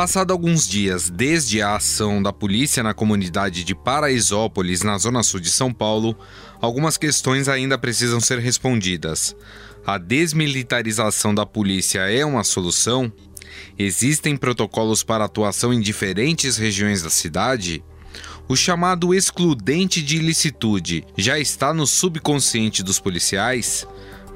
Passado alguns dias desde a ação da polícia na comunidade de Paraisópolis, na zona sul de São Paulo, algumas questões ainda precisam ser respondidas. A desmilitarização da polícia é uma solução? Existem protocolos para atuação em diferentes regiões da cidade? O chamado excludente de ilicitude já está no subconsciente dos policiais?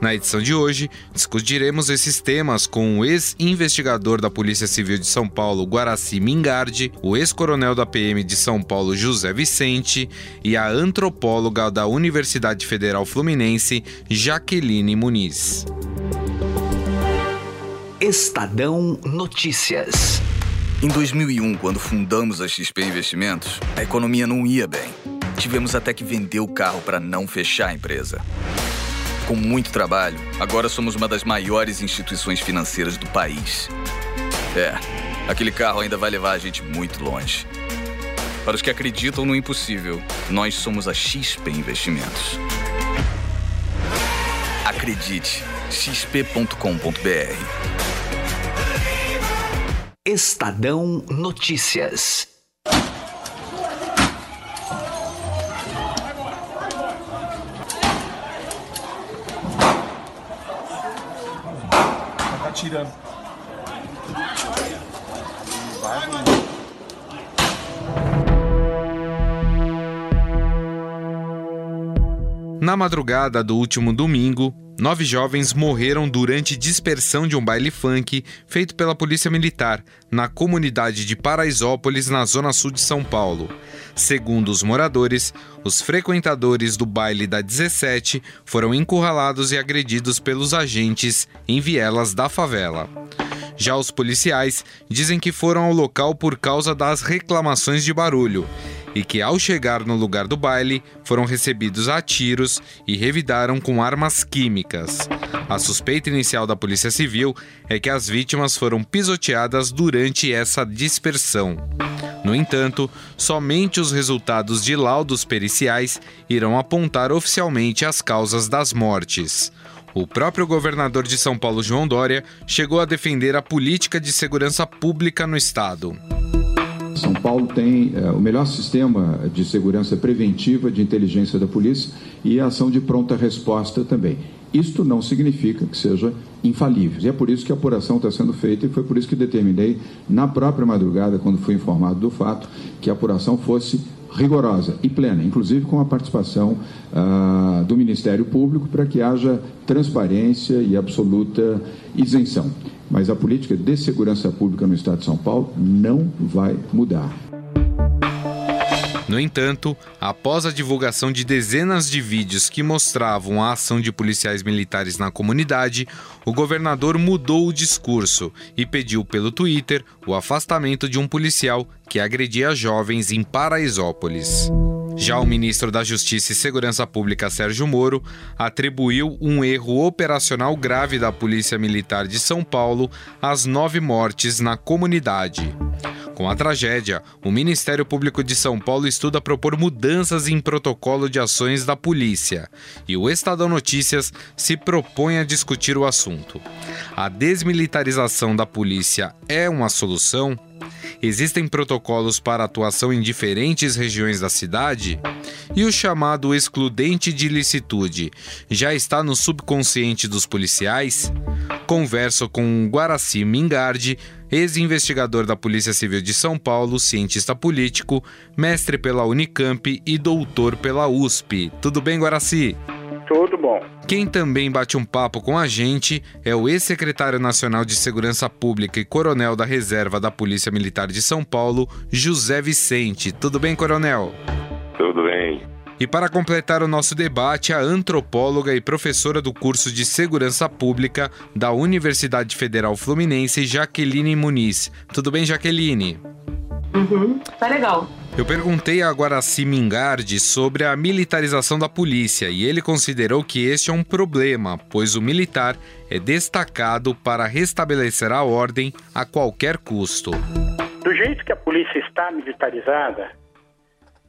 Na edição de hoje, discutiremos esses temas com o ex-investigador da Polícia Civil de São Paulo, Guaraci Mingardi, o ex-coronel da PM de São Paulo, José Vicente, e a antropóloga da Universidade Federal Fluminense, Jaqueline Muniz. Estadão Notícias. Em 2001, quando fundamos a XP Investimentos, a economia não ia bem. Tivemos até que vender o carro para não fechar a empresa. Com muito trabalho, agora somos uma das maiores instituições financeiras do país. É, aquele carro ainda vai levar a gente muito longe. Para os que acreditam no impossível, nós somos a XP Investimentos. Acredite, xp.com.br. Estadão Notícias. Na madrugada do último domingo, nove jovens morreram durante dispersão de um baile funk feito pela Polícia Militar na comunidade de Paraisópolis, na zona sul de São Paulo. Segundo os moradores, os frequentadores do baile da 17 foram encurralados e agredidos pelos agentes em vielas da favela. Já os policiais dizem que foram ao local por causa das reclamações de barulho e que, ao chegar no lugar do baile, foram recebidos a tiros e revidaram com armas químicas. A suspeita inicial da Polícia Civil é que as vítimas foram pisoteadas durante essa dispersão. No entanto, somente os resultados de laudos periciais irão apontar oficialmente as causas das mortes. O próprio governador de São Paulo, João Dória, chegou a defender a política de segurança pública no estado. São Paulo tem é, o melhor sistema de segurança preventiva de inteligência da polícia e a ação de pronta resposta também. Isto não significa que seja infalível. E é por isso que a apuração está sendo feita e foi por isso que determinei, na própria madrugada, quando fui informado do fato, que a apuração fosse rigorosa e plena, inclusive com a participação ah, do Ministério Público, para que haja transparência e absoluta isenção. Mas a política de segurança pública no Estado de São Paulo não vai mudar. No entanto, após a divulgação de dezenas de vídeos que mostravam a ação de policiais militares na comunidade, o governador mudou o discurso e pediu pelo Twitter o afastamento de um policial que agredia jovens em Paraisópolis. Já o ministro da Justiça e Segurança Pública, Sérgio Moro, atribuiu um erro operacional grave da Polícia Militar de São Paulo às nove mortes na comunidade. Com a tragédia, o Ministério Público de São Paulo estuda propor mudanças em protocolo de ações da polícia e o Estadão Notícias se propõe a discutir o assunto. A desmilitarização da polícia é uma solução? Existem protocolos para atuação em diferentes regiões da cidade? E o chamado excludente de ilicitude já está no subconsciente dos policiais? Converso com Guaraci Mingardi, ex-investigador da Polícia Civil de São Paulo, cientista político, mestre pela Unicamp e doutor pela USP. Tudo bem, Guaraci? Tudo bom. Quem também bate um papo com a gente é o ex-secretário nacional de Segurança Pública e coronel da Reserva da Polícia Militar de São Paulo, José Vicente. Tudo bem, coronel? Tudo bem. E para completar o nosso debate, a antropóloga e professora do curso de Segurança Pública da Universidade Federal Fluminense, Jaqueline Muniz. Tudo bem, Jaqueline? Uhum, tá legal. Eu perguntei a Guaraci Mingardi sobre a militarização da polícia e ele considerou que este é um problema, pois o militar é destacado para restabelecer a ordem a qualquer custo. Do jeito que a polícia está militarizada,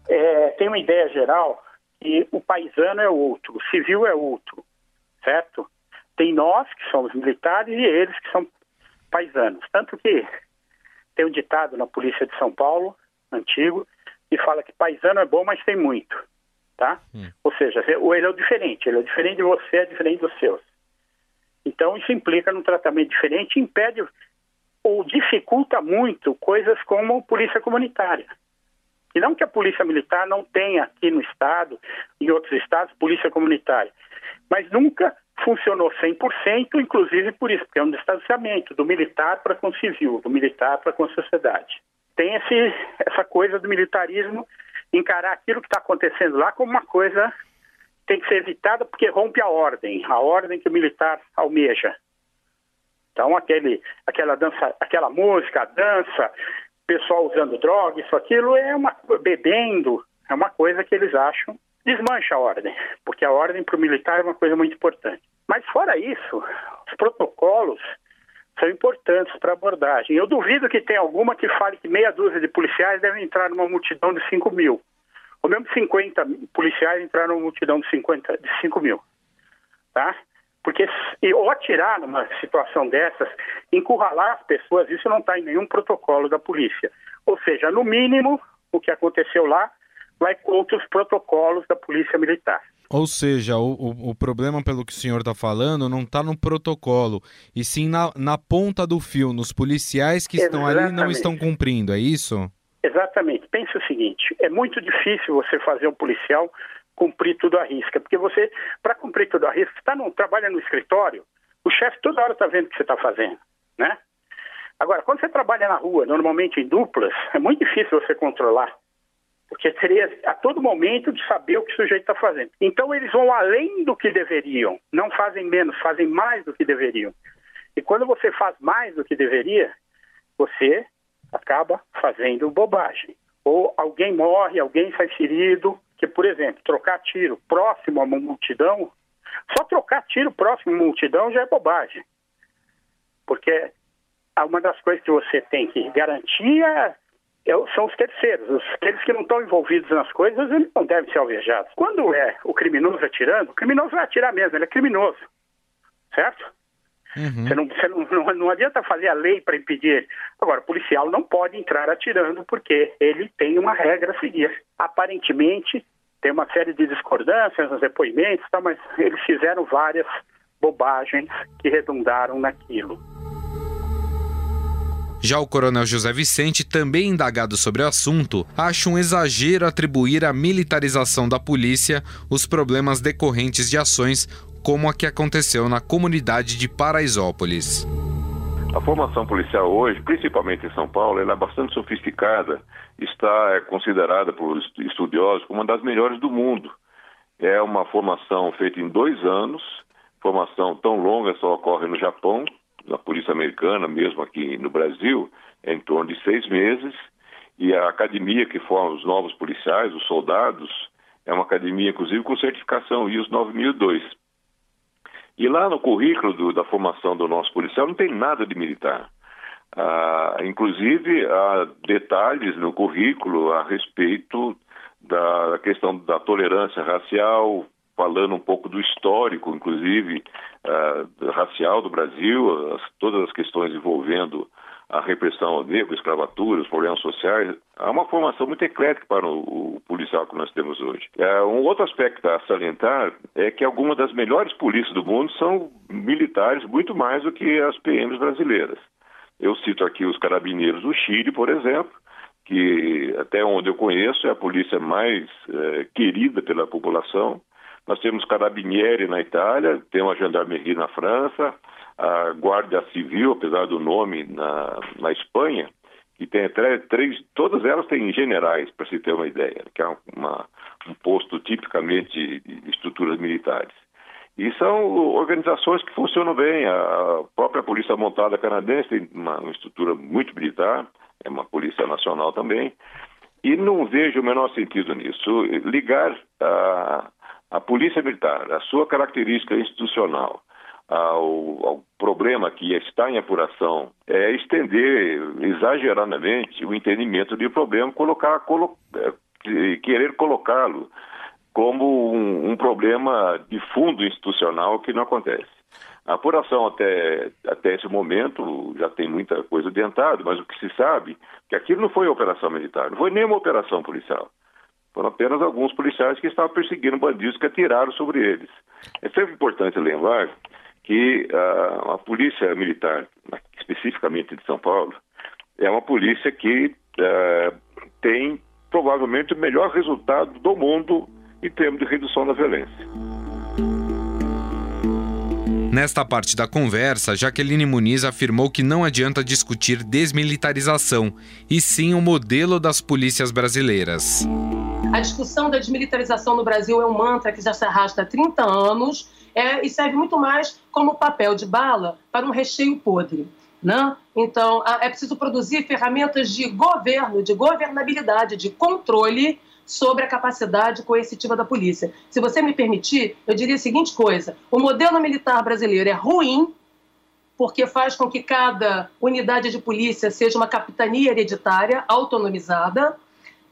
é, tem uma ideia geral que o paisano é outro, o civil é outro, certo? Tem nós que somos militares e eles que são paisanos. Tanto que tem um ditado na polícia de São Paulo, antigo, que fala que paisano é bom, mas tem muito, tá? Hum. Ou seja, ele é o diferente, ele é diferente de você, é diferente dos seus. Então isso implica num tratamento diferente, impede ou dificulta muito coisas como polícia comunitária. E não que a polícia militar não tenha aqui no estado, em outros estados, polícia comunitária, mas nunca funcionou 100%, inclusive por isso, porque é um distanciamento do militar para com o civil, do militar para com a sociedade. Tem esse, essa coisa do militarismo encarar aquilo que está acontecendo lá como uma coisa que tem que ser evitada porque rompe a ordem, a ordem que o militar almeja. Então, aquele, aquela dança, aquela música, a dança, pessoal usando droga, isso, aquilo é uma bebendo, é uma coisa que eles acham desmancha a ordem, porque a ordem para o militar é uma coisa muito importante. Mas fora isso, os protocolos são importantes para abordagem. Eu duvido que tenha alguma que fale que meia dúzia de policiais devem entrar numa multidão de 5 mil. Ou mesmo 50 policiais entraram numa multidão de, 50, de 5 mil. Tá? Porque, ou atirar numa situação dessas, encurralar as pessoas, isso não está em nenhum protocolo da polícia. Ou seja, no mínimo, o que aconteceu lá vai contra os protocolos da Polícia Militar. Ou seja, o, o, o problema, pelo que o senhor está falando, não está no protocolo, e sim na, na ponta do fio, nos policiais que estão Exatamente. ali e não estão cumprindo, é isso? Exatamente. Pense o seguinte: é muito difícil você fazer um policial cumprir tudo à risca, porque você, para cumprir tudo à risca, você tá no, trabalha no escritório, o chefe toda hora está vendo o que você está fazendo, né? Agora, quando você trabalha na rua, normalmente em duplas, é muito difícil você controlar porque seria a todo momento de saber o que o sujeito está fazendo. Então eles vão além do que deveriam, não fazem menos, fazem mais do que deveriam. E quando você faz mais do que deveria, você acaba fazendo bobagem. Ou alguém morre, alguém sai ferido, que, por exemplo, trocar tiro próximo a uma multidão, só trocar tiro próximo a uma multidão já é bobagem. Porque uma das coisas que você tem que garantir é é são os terceiros. Aqueles que não estão envolvidos nas coisas, eles não devem ser alvejados. Quando é o criminoso atirando, o criminoso vai atirar mesmo, ele é criminoso. Certo? Uhum. Você, não, você não, não, não, adianta fazer a lei para impedir ele. Agora, o policial não pode entrar atirando porque ele tem uma regra a seguir. Aparentemente, tem uma série de discordâncias nos depoimentos, tá, mas eles fizeram várias bobagens que redundaram naquilo. Já o coronel José Vicente, também indagado sobre o assunto, acha um exagero atribuir à militarização da polícia os problemas decorrentes de ações como a que aconteceu na comunidade de Paraisópolis. A formação policial hoje, principalmente em São Paulo, ela é bastante sofisticada, está é, considerada por estudiosos como uma das melhores do mundo. É uma formação feita em dois anos, formação tão longa só ocorre no Japão, na polícia americana, mesmo aqui no Brasil, é em torno de seis meses. E a academia que forma os novos policiais, os soldados, é uma academia, inclusive, com certificação ISO 9002. E lá no currículo do, da formação do nosso policial não tem nada de militar. Ah, inclusive, há detalhes no currículo a respeito da questão da tolerância racial, falando um pouco do histórico, inclusive, uh, racial do Brasil, as, todas as questões envolvendo a repressão ao negro, escravatura, os problemas sociais. Há uma formação muito eclética para o, o policial que nós temos hoje. Uh, um outro aspecto a salientar é que algumas das melhores polícias do mundo são militares, muito mais do que as PMs brasileiras. Eu cito aqui os carabineiros do Chile, por exemplo, que até onde eu conheço é a polícia mais eh, querida pela população. Nós temos Carabinieri na Itália, temos a Gendarmerie na França, a Guarda Civil, apesar do nome, na, na Espanha, que tem três, todas elas têm generais, para se ter uma ideia, que é uma, um posto tipicamente de estruturas militares. E são organizações que funcionam bem. A própria Polícia Montada Canadense tem uma, uma estrutura muito militar, é uma polícia nacional também. E não vejo o menor sentido nisso. Ligar a, a Polícia Militar, a sua característica institucional, ao, ao, problema que está em apuração é estender exageradamente o entendimento de problema, colocar, colo, é, querer colocá-lo como um, um, problema de fundo institucional que não acontece. A apuração até, até esse momento já tem muita coisa adiantada, mas o que se sabe é que aquilo não foi operação militar, não foi nenhuma operação policial. Foram apenas alguns policiais que estavam perseguindo bandidos que atiraram sobre eles. É sempre importante lembrar que uh, a polícia militar, especificamente de São Paulo, é uma polícia que uh, tem provavelmente o melhor resultado do mundo em termos de redução da violência. Nesta parte da conversa, Jaqueline Muniz afirmou que não adianta discutir desmilitarização, e sim o modelo das polícias brasileiras. A discussão da desmilitarização no Brasil é um mantra que já se arrasta há 30 anos é, e serve muito mais como papel de bala para um recheio podre. Né? Então, é preciso produzir ferramentas de governo, de governabilidade, de controle sobre a capacidade coercitiva da polícia. Se você me permitir, eu diria a seguinte coisa: o modelo militar brasileiro é ruim porque faz com que cada unidade de polícia seja uma capitania hereditária, autonomizada,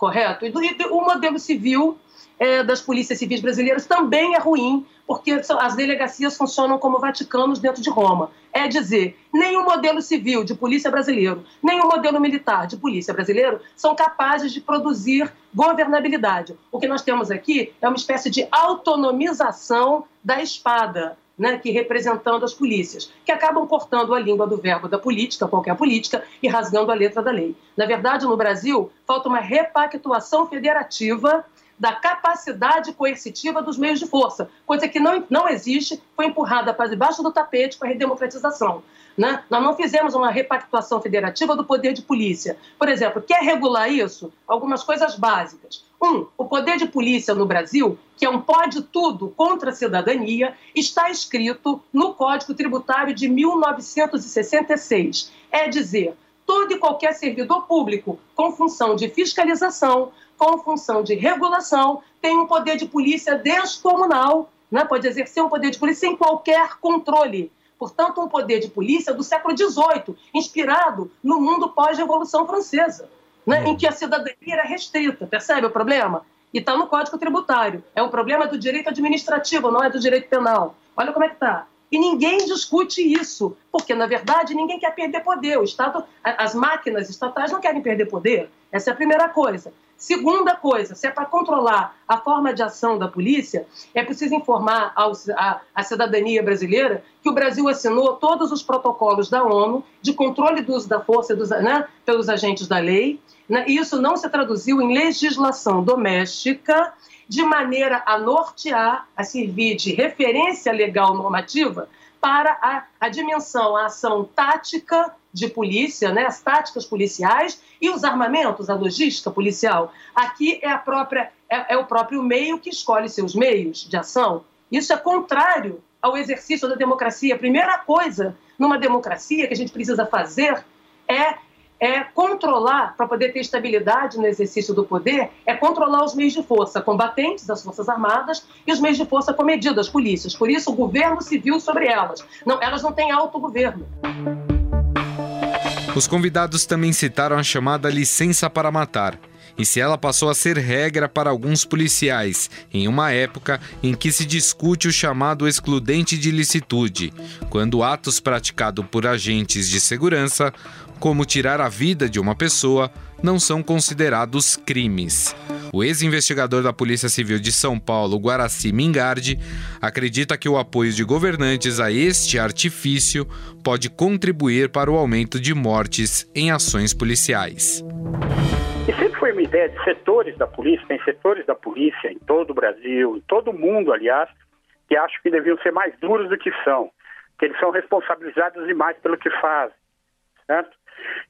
correto? E o modelo civil é, das polícias civis brasileiras também é ruim, porque as delegacias funcionam como Vaticanos dentro de Roma. É dizer, nem o modelo civil de polícia brasileiro, nem o modelo militar de polícia brasileiro são capazes de produzir governabilidade. O que nós temos aqui é uma espécie de autonomização da espada, né, que representando as polícias, que acabam cortando a língua do verbo da política, qualquer política, e rasgando a letra da lei. Na verdade, no Brasil, falta uma repactuação federativa da capacidade coercitiva dos meios de força, coisa que não, não existe, foi empurrada para debaixo do tapete com a redemocratização. Né? Nós não fizemos uma repactuação federativa do poder de polícia. Por exemplo, quer regular isso? Algumas coisas básicas. Um, o poder de polícia no Brasil, que é um pode tudo contra a cidadania, está escrito no Código Tributário de 1966. É dizer, todo e qualquer servidor público com função de fiscalização, com função de regulação, tem um poder de polícia descomunal, né? pode exercer um poder de polícia sem qualquer controle. Portanto, um poder de polícia do século XVIII, inspirado no mundo pós-revolução francesa, né? em que a cidadania era restrita. Percebe o problema? E está no Código Tributário. É um problema do direito administrativo, não é do direito penal. Olha como é que está. E ninguém discute isso, porque, na verdade, ninguém quer perder poder. O Estado, as máquinas estatais não querem perder poder. Essa é a primeira coisa. Segunda coisa, se é para controlar a forma de ação da polícia, é preciso informar ao, a, a, cidadania brasileira que o Brasil assinou todos os protocolos da ONU de controle do uso da força dos, né, pelos agentes da lei. Né, isso não se traduziu em legislação doméstica de maneira a nortear, a servir de referência legal normativa para a, a dimensão, a ação tática de polícia, né, as táticas policiais e os armamentos, a logística policial. Aqui é, a própria, é, é o próprio meio que escolhe seus meios de ação. Isso é contrário ao exercício da democracia. A primeira coisa numa democracia que a gente precisa fazer é é controlar, para poder ter estabilidade no exercício do poder, é controlar os meios de força combatentes das Forças Armadas e os meios de força comedidos, as polícias. Por isso, o governo civil sobre elas. Não, elas não têm autogoverno. Os convidados também citaram a chamada licença para matar, e se ela passou a ser regra para alguns policiais, em uma época em que se discute o chamado excludente de licitude, quando atos praticados por agentes de segurança, como tirar a vida de uma pessoa, não são considerados crimes. O ex-investigador da Polícia Civil de São Paulo, Guaraci Mingardi, acredita que o apoio de governantes a este artifício pode contribuir para o aumento de mortes em ações policiais. Foi uma ideia de setores da polícia, tem setores da polícia em todo o Brasil, em todo o mundo, aliás, que acham que deviam ser mais duros do que são, que eles são responsabilizados demais pelo que fazem, certo?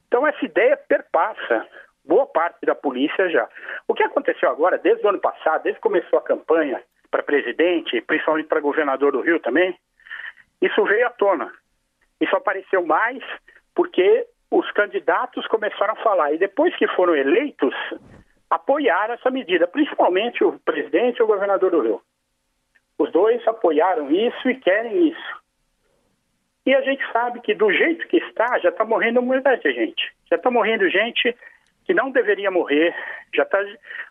Então essa ideia perpassa boa parte da polícia já. O que aconteceu agora, desde o ano passado, desde que começou a campanha para presidente, principalmente para governador do Rio também, isso veio à tona. Isso apareceu mais porque os candidatos começaram a falar. E depois que foram eleitos, apoiaram essa medida, principalmente o presidente e o governador do Rio. Os dois apoiaram isso e querem isso. E a gente sabe que do jeito que está, já está morrendo muita gente. Já está morrendo gente que não deveria morrer. Já está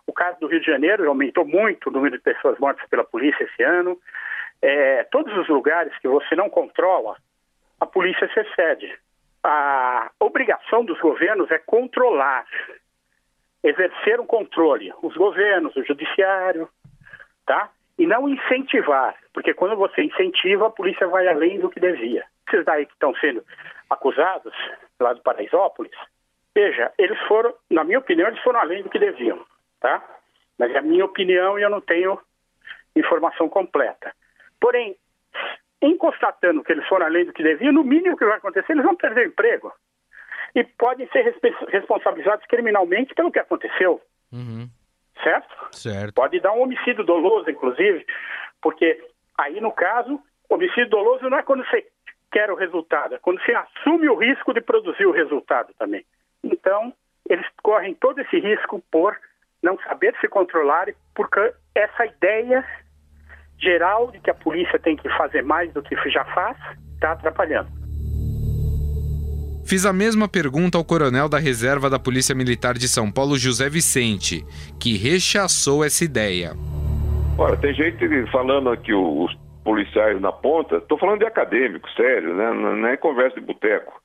o caso do Rio de Janeiro aumentou muito o número de pessoas mortas pela polícia esse ano. é, todos os lugares que você não controla, a polícia se excede. A obrigação dos governos é controlar, exercer um controle. Os governos, o judiciário, tá? E não incentivar, porque quando você incentiva, a polícia vai além do que devia. Esses daí que estão sendo acusados, lá do Paraisópolis, veja, eles foram, na minha opinião, eles foram além do que deviam, tá? Mas é a minha opinião e eu não tenho informação completa. Porém, em constatando que eles foram além do que deviam, no mínimo que vai acontecer, eles vão perder o emprego. E podem ser responsabilizados criminalmente pelo que aconteceu. Uhum. Certo? Certo. Pode dar um homicídio doloso, inclusive, porque aí, no caso, homicídio doloso não é quando você quer o resultado, é quando você assume o risco de produzir o resultado também. Então, eles correm todo esse risco por não saber se controlar e porque essa ideia geral de que a polícia tem que fazer mais do que já faz está atrapalhando. Fiz a mesma pergunta ao coronel da reserva da Polícia Militar de São Paulo, José Vicente, que rechaçou essa ideia. Olha, tem gente falando aqui os policiais na ponta, estou falando de acadêmico, sério, né? não é conversa de boteco,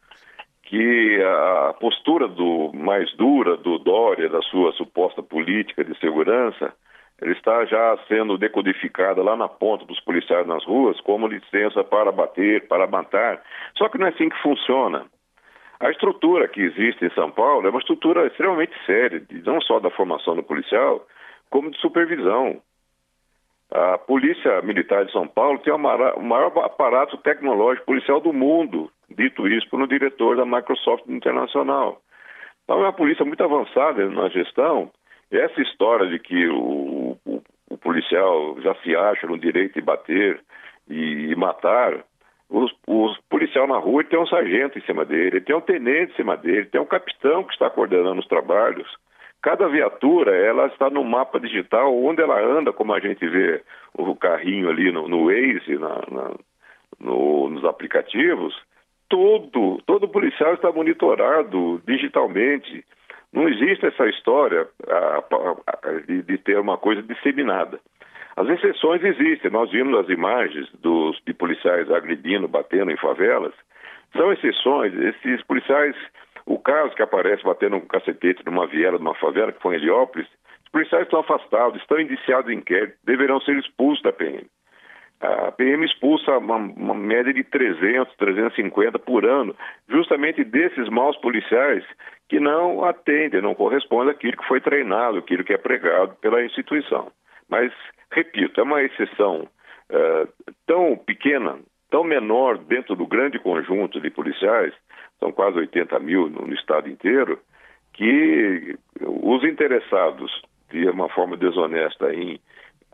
que a postura do mais dura do Dória, da sua suposta política de segurança, ele está já sendo decodificada lá na ponta dos policiais nas ruas como licença para bater, para matar. Só que não é assim que funciona. A estrutura que existe em São Paulo é uma estrutura extremamente séria, não só da formação do policial, como de supervisão. A Polícia Militar de São Paulo tem o maior aparato tecnológico policial do mundo, dito isso por um diretor da Microsoft Internacional. Então é uma polícia muito avançada na gestão essa história de que o, o, o policial já se acha no direito de bater e, e matar, os, os policial na rua tem um sargento em cima dele, tem um tenente em cima dele, tem um capitão que está coordenando os trabalhos. Cada viatura, ela está no mapa digital, onde ela anda, como a gente vê o carrinho ali no, no Waze, na, na, no, nos aplicativos, todo, todo policial está monitorado digitalmente. Não existe essa história de, de ter uma coisa disseminada. As exceções existem. Nós vimos as imagens dos, de policiais agredindo, batendo em favelas. São exceções. Esses policiais, o caso que aparece batendo um cacetete numa viela, numa favela, que foi em Heliópolis, os policiais estão afastados, estão indiciados em inquérito, deverão ser expulsos da PM. A PM expulsa uma, uma, média de 300, 350 por ano, justamente desses maus policiais que não atendem, não correspondem àquilo que foi treinado, aquilo que é pregado pela instituição. Mas, repito, é uma exceção uh, tão pequena, tão menor dentro do grande conjunto de policiais, são quase 80 mil no, no estado inteiro, que os interessados de uma forma desonesta em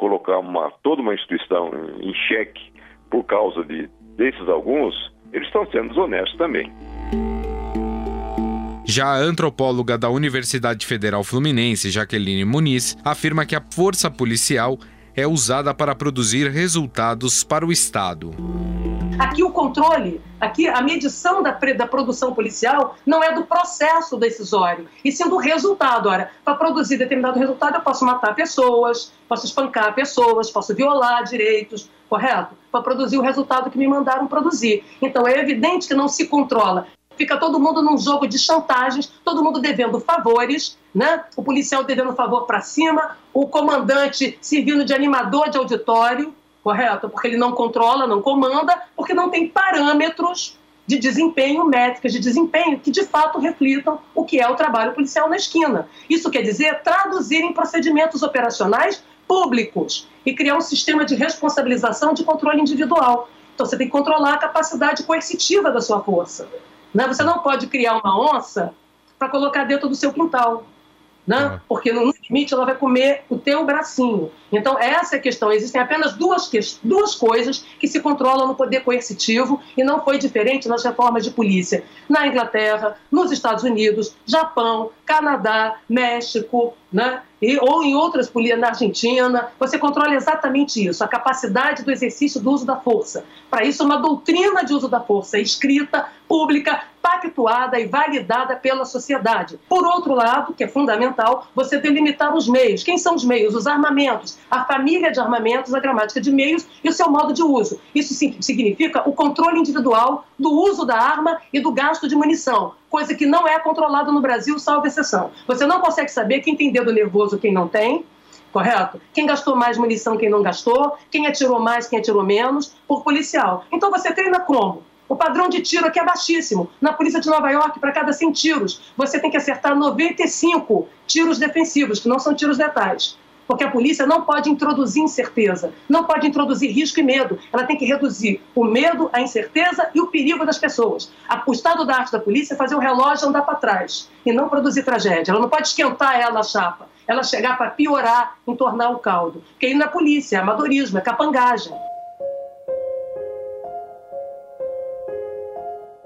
colocar uma, toda uma instituição em xeque por causa de, desses alguns, eles estão sendo desonestos também. Já a antropóloga da Universidade Federal Fluminense, Jaqueline Muniz, afirma que a força policial é usada para produzir resultados para o Estado. Aqui o controle, aqui a medição da, da produção policial não é do processo decisório, e sim do resultado. Ora, para produzir determinado resultado, eu posso matar pessoas, posso espancar pessoas, posso violar direitos, correto? Para produzir o resultado que me mandaram produzir. Então é evidente que não se controla fica todo mundo num jogo de chantagens, todo mundo devendo favores, né? O policial devendo favor para cima, o comandante servindo de animador de auditório, correto? Porque ele não controla, não comanda, porque não tem parâmetros de desempenho, métricas de desempenho que de fato reflitam o que é o trabalho policial na esquina. Isso quer dizer traduzir em procedimentos operacionais públicos e criar um sistema de responsabilização de controle individual. Então você tem que controlar a capacidade coercitiva da sua força. Né? Você não pode criar uma onça para colocar dentro do seu quintal. Né? Porque no limite ela vai comer o teu bracinho. Então, essa é a questão. Existem apenas duas, duas coisas que se controlam no poder coercitivo e não foi diferente nas reformas de polícia. Na Inglaterra, nos Estados Unidos, Japão, Canadá, México, né? E, ou em outras na Argentina, você controla exatamente isso, a capacidade do exercício do uso da força. Para isso, uma doutrina de uso da força escrita, pública, pactuada e validada pela sociedade. Por outro lado, que é fundamental, você delimitar os meios. Quem são os meios? Os armamentos, a família de armamentos, a gramática de meios e o seu modo de uso. Isso significa o controle individual do uso da arma e do gasto de munição, coisa que não é controlada no Brasil, salvo exceção. Você não consegue saber quem tem dedo nervoso, quem não tem, correto? Quem gastou mais munição, quem não gastou, quem atirou mais, quem atirou menos, por policial. Então você treina como? O padrão de tiro aqui é baixíssimo. Na polícia de Nova York, para cada 100 tiros, você tem que acertar 95 tiros defensivos, que não são tiros letais. Porque a polícia não pode introduzir incerteza, não pode introduzir risco e medo. Ela tem que reduzir o medo, a incerteza e o perigo das pessoas. O estado da arte da polícia é fazer o relógio andar para trás e não produzir tragédia. Ela não pode esquentar ela a chapa, ela chegar para piorar, entornar o caldo. Porque aí na polícia é amadorismo, é capangagem.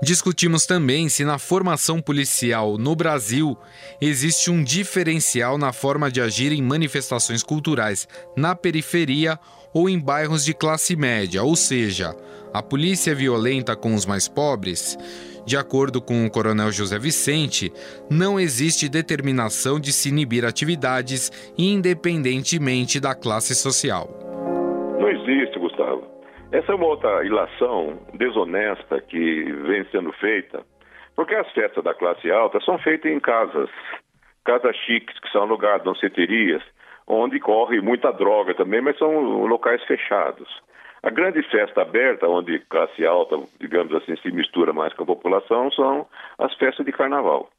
Discutimos também se na formação policial no Brasil existe um diferencial na forma de agir em manifestações culturais na periferia ou em bairros de classe média, ou seja, a polícia é violenta com os mais pobres. De acordo com o coronel José Vicente, não existe determinação de se inibir atividades independentemente da classe social. Essa é uma outra ilação desonesta que vem sendo feita, porque as festas da classe alta são feitas em casas, casas chiques, que são alugadas, danceterias, onde corre muita droga também, mas são locais fechados. A grande festa aberta, onde classe alta, digamos assim, se mistura mais com a população, são as festas de carnaval.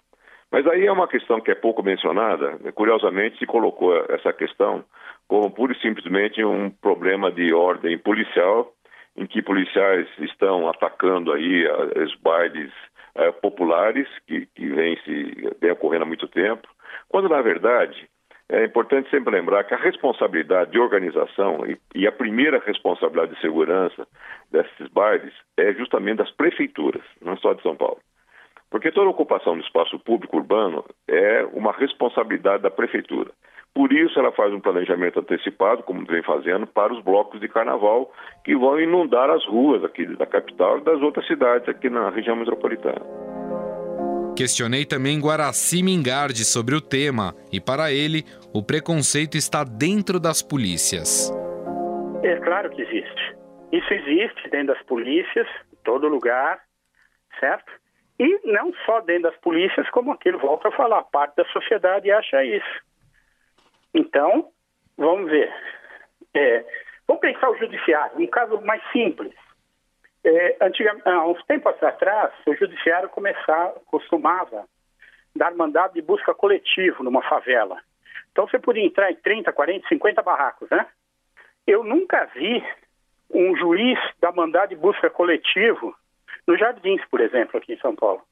Mas aí é uma questão que é pouco mencionada. Curiosamente, se colocou essa questão como pura e simplesmente um problema de ordem policial em que policiais estão atacando aí os bailes eh, populares que, que vem, se, vem ocorrendo há muito tempo, quando na verdade é importante sempre lembrar que a responsabilidade de organização e, e a primeira responsabilidade de segurança desses bailes é justamente das prefeituras, não só de São Paulo. Porque toda ocupação do espaço público urbano é uma responsabilidade da prefeitura. Por isso, ela faz um planejamento antecipado, como vem fazendo, para os blocos de carnaval que vão inundar as ruas aqui da capital e das outras cidades aqui na região metropolitana. Questionei também Guaraci Mingardi sobre o tema e, para ele, o preconceito está dentro das polícias. É claro que existe. Isso existe dentro das polícias, em todo lugar, certo? E não só dentro das polícias, como aquilo volta a falar, parte da sociedade acha isso. Então, vamos ver. É, vamos pensar o judiciário, um caso mais simples. É, antigamente, há uns tempos atrás, o judiciário começar, costumava dar mandado de busca coletivo numa favela. Então você podia entrar em 30, 40, 50 barracos, né? Eu nunca vi um juiz dar mandado de busca coletivo nos Jardins, por exemplo, aqui em São Paulo.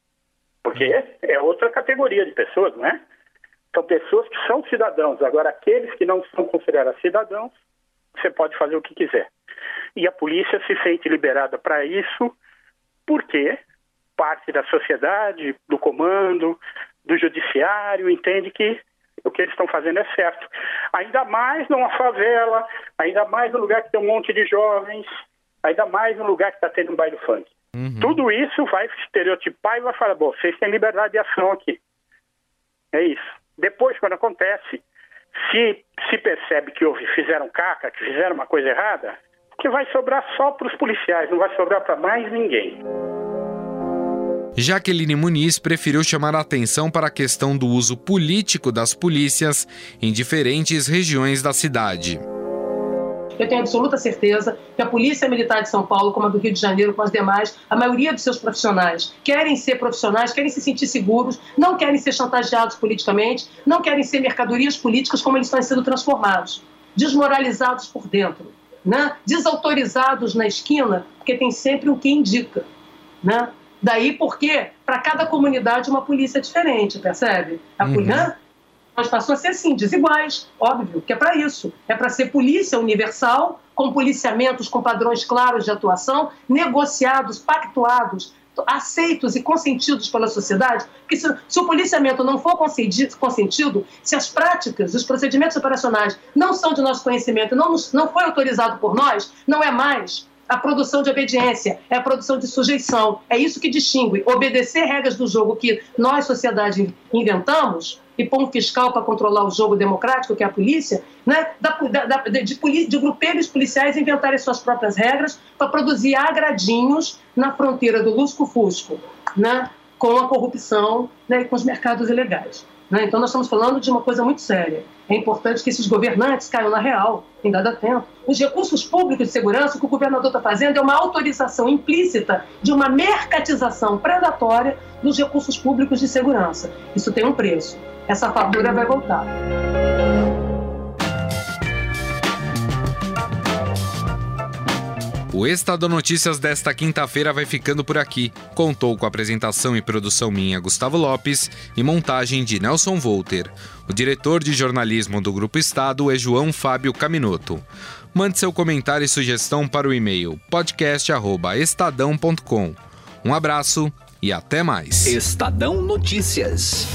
Porque é outra categoria de pessoas, não é? São pessoas que são cidadãos. Agora, aqueles que não são considerados cidadãos, você pode fazer o que quiser. E a polícia se sente liberada para isso porque parte da sociedade, do comando, do judiciário, entende que o que eles estão fazendo é certo. Ainda mais numa favela, ainda mais no lugar que tem um monte de jovens, ainda mais no lugar que está tendo um baile funk. Uhum. Tudo isso vai estereotipar e vai falar, bom, vocês têm liberdade de ação aqui. É isso. Depois, quando acontece, se se percebe que houve, fizeram caca, que fizeram uma coisa errada, que vai sobrar só para os policiais, não vai sobrar para mais ninguém. Jaqueline Muniz preferiu chamar a atenção para a questão do uso político das polícias em diferentes regiões da cidade. Eu tenho absoluta certeza que a Polícia Militar de São Paulo, como a do Rio de Janeiro, com as demais, a maioria dos seus profissionais querem ser profissionais, querem se sentir seguros, não querem ser chantageados politicamente, não querem ser mercadorias políticas como eles estão sendo transformados, desmoralizados por dentro, né? desautorizados na esquina, porque tem sempre o que indica. Né? Daí porque, para cada comunidade, uma polícia diferente, percebe? A uhum. polícia mas passou a ser assim, desiguais, óbvio, que é para isso. É para ser polícia universal, com policiamentos com padrões claros de atuação, negociados, pactuados aceitos e consentidos pela sociedade, porque se, se o policiamento não for consentido, se as práticas, os procedimentos operacionais não são de nosso conhecimento, não, não foi autorizado por nós, não é mais a produção de obediência, é a produção de sujeição. É isso que distingue obedecer regras do jogo que nós, sociedade, inventamos e pôr um fiscal para controlar o jogo democrático, que é a polícia, né? da, da, de, de, de grupelhos policiais inventarem suas próprias regras para produzir agradinhos na fronteira do lusco-fusco, né? Com a corrupção né? e com os mercados ilegais. Né? Então, nós estamos falando de uma coisa muito séria. É importante que esses governantes caiam na real, em dado tempo. Os recursos públicos de segurança, o que o governador está fazendo é uma autorização implícita de uma mercatização predatória dos recursos públicos de segurança. Isso tem um preço. Essa fatura vai voltar. O Estado Notícias desta quinta-feira vai ficando por aqui. Contou com apresentação e produção minha, Gustavo Lopes, e montagem de Nelson Volter. O diretor de jornalismo do Grupo Estado é João Fábio Caminoto. Mande seu comentário e sugestão para o e-mail podcast@estadão.com. Um abraço e até mais. Estadão Notícias.